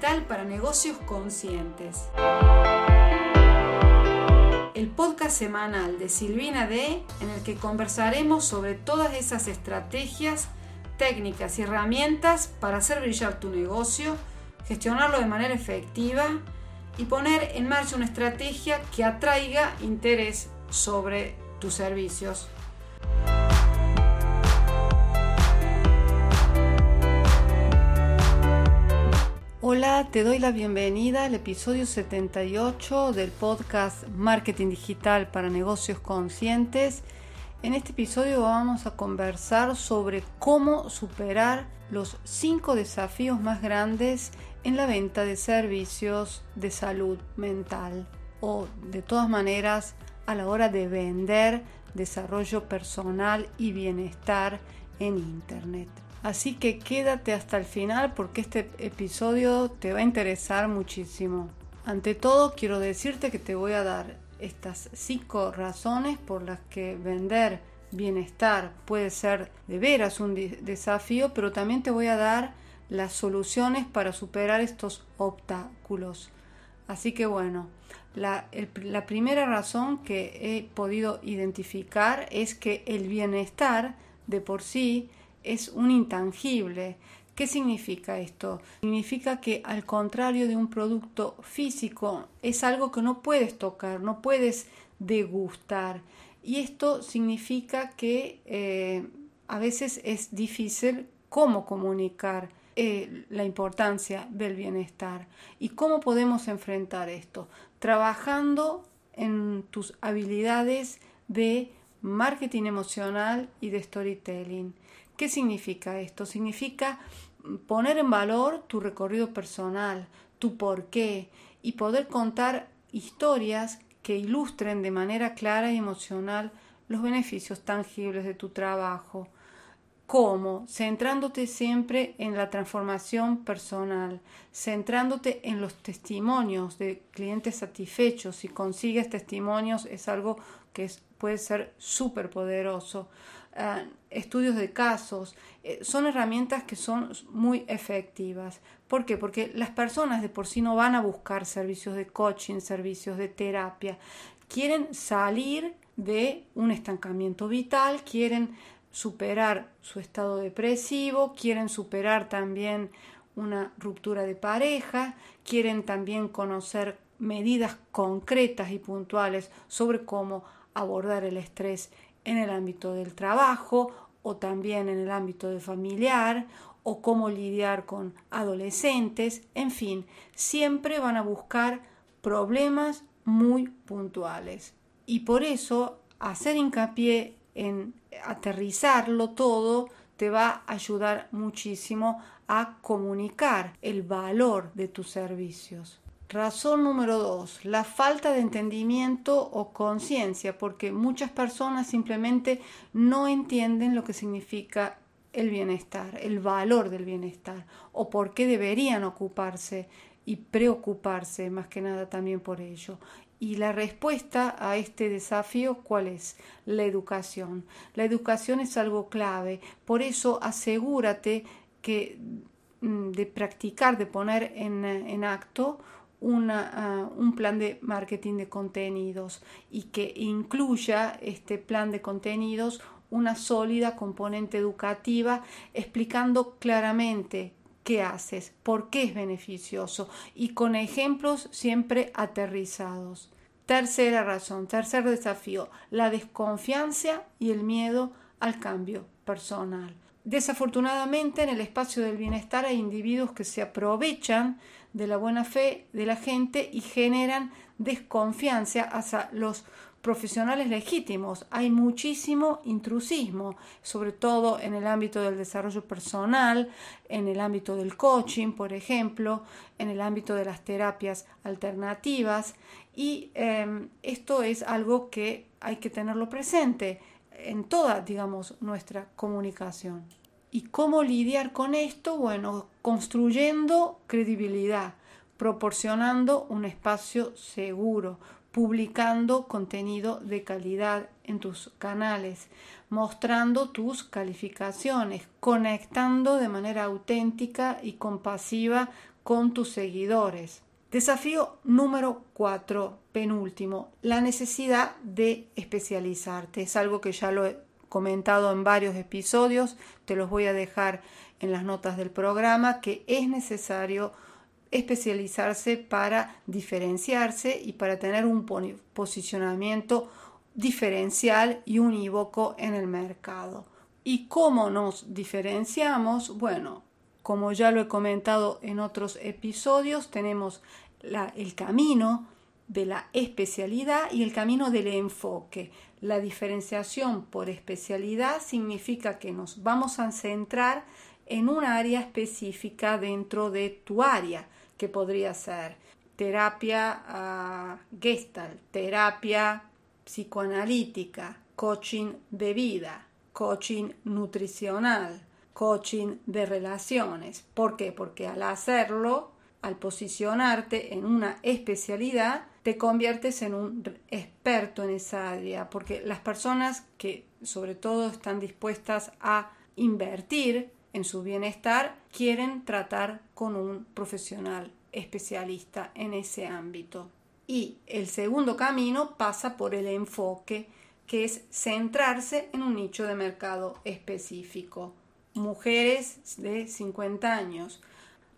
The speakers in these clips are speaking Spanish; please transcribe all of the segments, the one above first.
digital para negocios conscientes. El podcast semanal de Silvina D en el que conversaremos sobre todas esas estrategias, técnicas y herramientas para hacer brillar tu negocio, gestionarlo de manera efectiva y poner en marcha una estrategia que atraiga interés sobre tus servicios. Hola, te doy la bienvenida al episodio 78 del podcast Marketing Digital para Negocios Conscientes. En este episodio vamos a conversar sobre cómo superar los cinco desafíos más grandes en la venta de servicios de salud mental o de todas maneras a la hora de vender desarrollo personal y bienestar en Internet. Así que quédate hasta el final porque este episodio te va a interesar muchísimo. Ante todo, quiero decirte que te voy a dar estas cinco razones por las que vender bienestar puede ser de veras un desafío, pero también te voy a dar las soluciones para superar estos obstáculos. Así que bueno, la, la primera razón que he podido identificar es que el bienestar de por sí es un intangible. ¿Qué significa esto? Significa que al contrario de un producto físico, es algo que no puedes tocar, no puedes degustar. Y esto significa que eh, a veces es difícil cómo comunicar eh, la importancia del bienestar y cómo podemos enfrentar esto. Trabajando en tus habilidades de marketing emocional y de storytelling. ¿Qué significa esto? Significa poner en valor tu recorrido personal, tu porqué y poder contar historias que ilustren de manera clara y emocional los beneficios tangibles de tu trabajo. ¿Cómo? Centrándote siempre en la transformación personal, centrándote en los testimonios de clientes satisfechos. Si consigues testimonios es algo que puede ser súper poderoso. Ah, estudios de casos, eh, son herramientas que son muy efectivas. ¿Por qué? Porque las personas de por sí no van a buscar servicios de coaching, servicios de terapia. Quieren salir de un estancamiento vital, quieren superar su estado depresivo, quieren superar también una ruptura de pareja, quieren también conocer medidas concretas y puntuales sobre cómo abordar el estrés en el ámbito del trabajo o también en el ámbito de familiar o cómo lidiar con adolescentes, en fin, siempre van a buscar problemas muy puntuales. Y por eso hacer hincapié en aterrizarlo todo te va a ayudar muchísimo a comunicar el valor de tus servicios. Razón número dos, la falta de entendimiento o conciencia, porque muchas personas simplemente no entienden lo que significa el bienestar, el valor del bienestar, o por qué deberían ocuparse y preocuparse más que nada también por ello. Y la respuesta a este desafío, ¿cuál es? La educación. La educación es algo clave, por eso asegúrate que mm, de practicar, de poner en, en acto Ah, un plan de marketing de contenidos y que incluya este plan de contenidos una sólida componente educativa explicando claramente qué haces, por qué es beneficioso y con ejemplos siempre aterrizados. Tercera razón, tercer desafío, la desconfianza y el miedo al cambio personal. Desafortunadamente en el espacio del bienestar hay individuos que se aprovechan de la buena fe de la gente y generan desconfianza hacia los profesionales legítimos. Hay muchísimo intrusismo, sobre todo en el ámbito del desarrollo personal, en el ámbito del coaching, por ejemplo, en el ámbito de las terapias alternativas y em, esto es algo que hay que tenerlo presente en toda, digamos, nuestra comunicación. ¿Y cómo lidiar con esto? Bueno, construyendo credibilidad, proporcionando un espacio seguro, publicando contenido de calidad en tus canales, mostrando tus calificaciones, conectando de manera auténtica y compasiva con tus seguidores. Desafío número 4, penúltimo, la necesidad de especializarte. Es algo que ya lo he comentado en varios episodios, te los voy a dejar en las notas del programa, que es necesario especializarse para diferenciarse y para tener un posicionamiento diferencial y unívoco en el mercado. ¿Y cómo nos diferenciamos? Bueno, como ya lo he comentado en otros episodios, tenemos el camino de la especialidad y el camino del enfoque. La diferenciación por especialidad significa que nos vamos a centrar en un área específica dentro de tu área, que podría ser terapia uh, gestalt, terapia psicoanalítica, coaching de vida, coaching nutricional, coaching de relaciones. ¿Por qué? Porque al hacerlo, al posicionarte en una especialidad, te conviertes en un experto en esa área, porque las personas que sobre todo están dispuestas a invertir en su bienestar quieren tratar con un profesional especialista en ese ámbito. Y el segundo camino pasa por el enfoque, que es centrarse en un nicho de mercado específico. Mujeres de 50 años,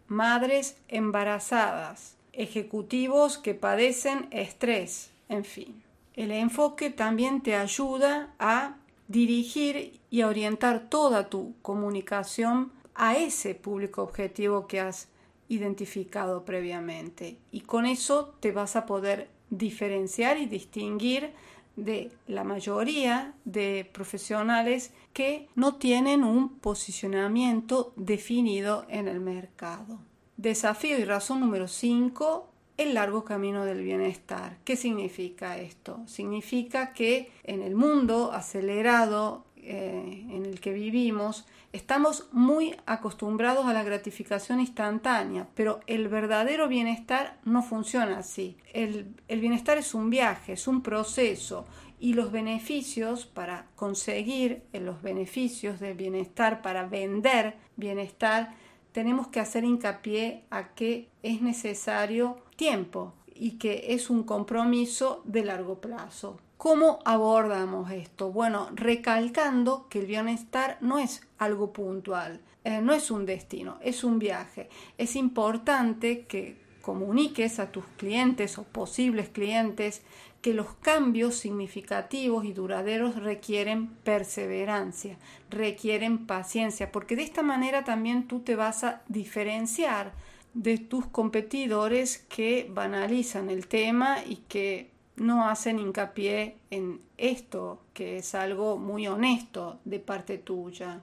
madres embarazadas, ejecutivos que padecen estrés, en fin. El enfoque también te ayuda a dirigir y orientar toda tu comunicación a ese público objetivo que has identificado previamente y con eso te vas a poder diferenciar y distinguir de la mayoría de profesionales que no tienen un posicionamiento definido en el mercado. Desafío y razón número 5, el largo camino del bienestar. ¿Qué significa esto? Significa que en el mundo acelerado eh, en el que vivimos, estamos muy acostumbrados a la gratificación instantánea, pero el verdadero bienestar no funciona así. El, el bienestar es un viaje, es un proceso y los beneficios para conseguir los beneficios del bienestar, para vender bienestar, tenemos que hacer hincapié a que es necesario tiempo y que es un compromiso de largo plazo. ¿Cómo abordamos esto? Bueno, recalcando que el bienestar no es algo puntual, eh, no es un destino, es un viaje. Es importante que comuniques a tus clientes o posibles clientes que los cambios significativos y duraderos requieren perseverancia, requieren paciencia, porque de esta manera también tú te vas a diferenciar de tus competidores que banalizan el tema y que no hacen hincapié en esto, que es algo muy honesto de parte tuya.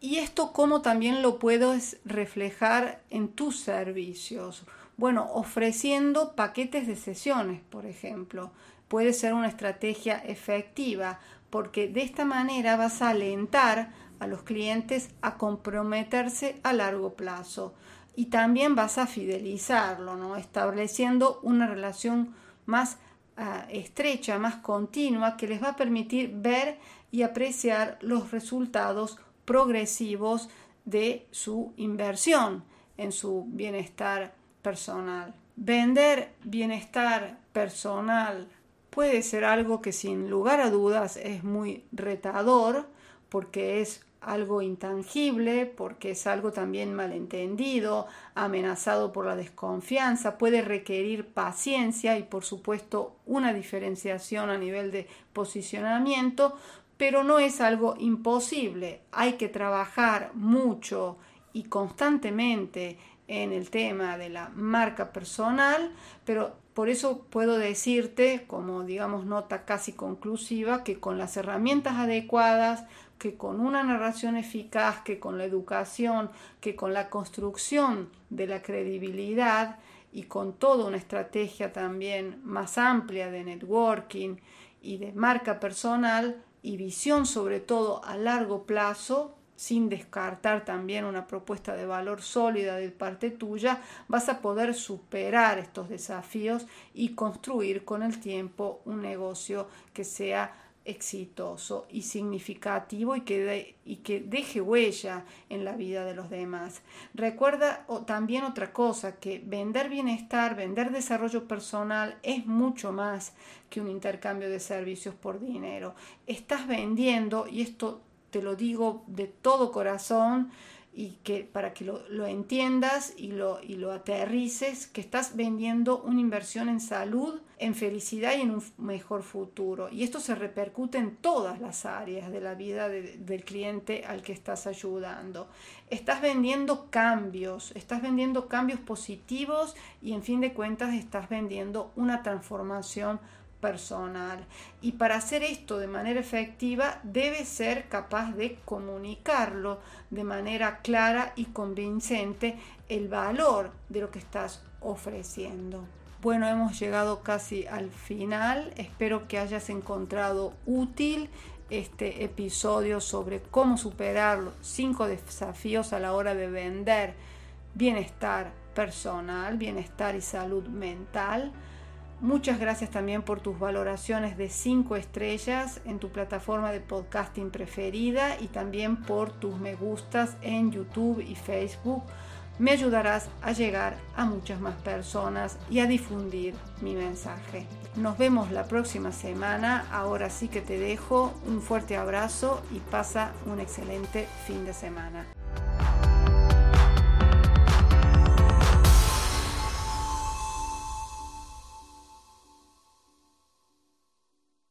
Y esto cómo también lo puedes reflejar en tus servicios. Bueno, ofreciendo paquetes de sesiones, por ejemplo, puede ser una estrategia efectiva porque de esta manera vas a alentar a los clientes a comprometerse a largo plazo y también vas a fidelizarlo, ¿no? estableciendo una relación más ah, estrecha, más continua, que les va a permitir ver y apreciar los resultados progresivos de su inversión en su bienestar personal. Vender bienestar personal puede ser algo que sin lugar a dudas es muy retador porque es algo intangible, porque es algo también malentendido, amenazado por la desconfianza, puede requerir paciencia y por supuesto una diferenciación a nivel de posicionamiento, pero no es algo imposible. Hay que trabajar mucho y constantemente en el tema de la marca personal, pero por eso puedo decirte, como digamos nota casi conclusiva, que con las herramientas adecuadas, que con una narración eficaz, que con la educación, que con la construcción de la credibilidad y con toda una estrategia también más amplia de networking y de marca personal y visión sobre todo a largo plazo, sin descartar también una propuesta de valor sólida de parte tuya, vas a poder superar estos desafíos y construir con el tiempo un negocio que sea exitoso y significativo y que, y que deje huella en la vida de los demás. Recuerda también otra cosa, que vender bienestar, vender desarrollo personal es mucho más que un intercambio de servicios por dinero. Estás vendiendo, y esto te lo digo de todo corazón, y que para que lo, entiendas y lo, y lo aterrices, que estás vendiendo una inversión en salud, en felicidad y en un mejor futuro. Y esto se repercute en todas las áreas de la vida del cliente al que estás ayudando. Estás vendiendo cambios, estás vendiendo cambios positivos y en fin de cuentas estás vendiendo una transformación personal. Y para hacer esto de manera efectiva, debe ser capaz de comunicarlo de manera clara y convincente el valor de lo que estás ofreciendo. Bueno, hemos llegado casi al final. Espero que hayas encontrado útil este episodio sobre cómo superar los cinco desafíos a la hora de vender bienestar personal, bienestar y salud mental. Muchas gracias también por tus valoraciones de 5 estrellas en tu plataforma de podcasting preferida y también por tus me gustas en YouTube y Facebook. Me ayudarás a llegar a muchas más personas y a difundir mi mensaje. Nos vemos la próxima semana. Ahora sí que te dejo un fuerte abrazo y pasa un excelente fin de semana.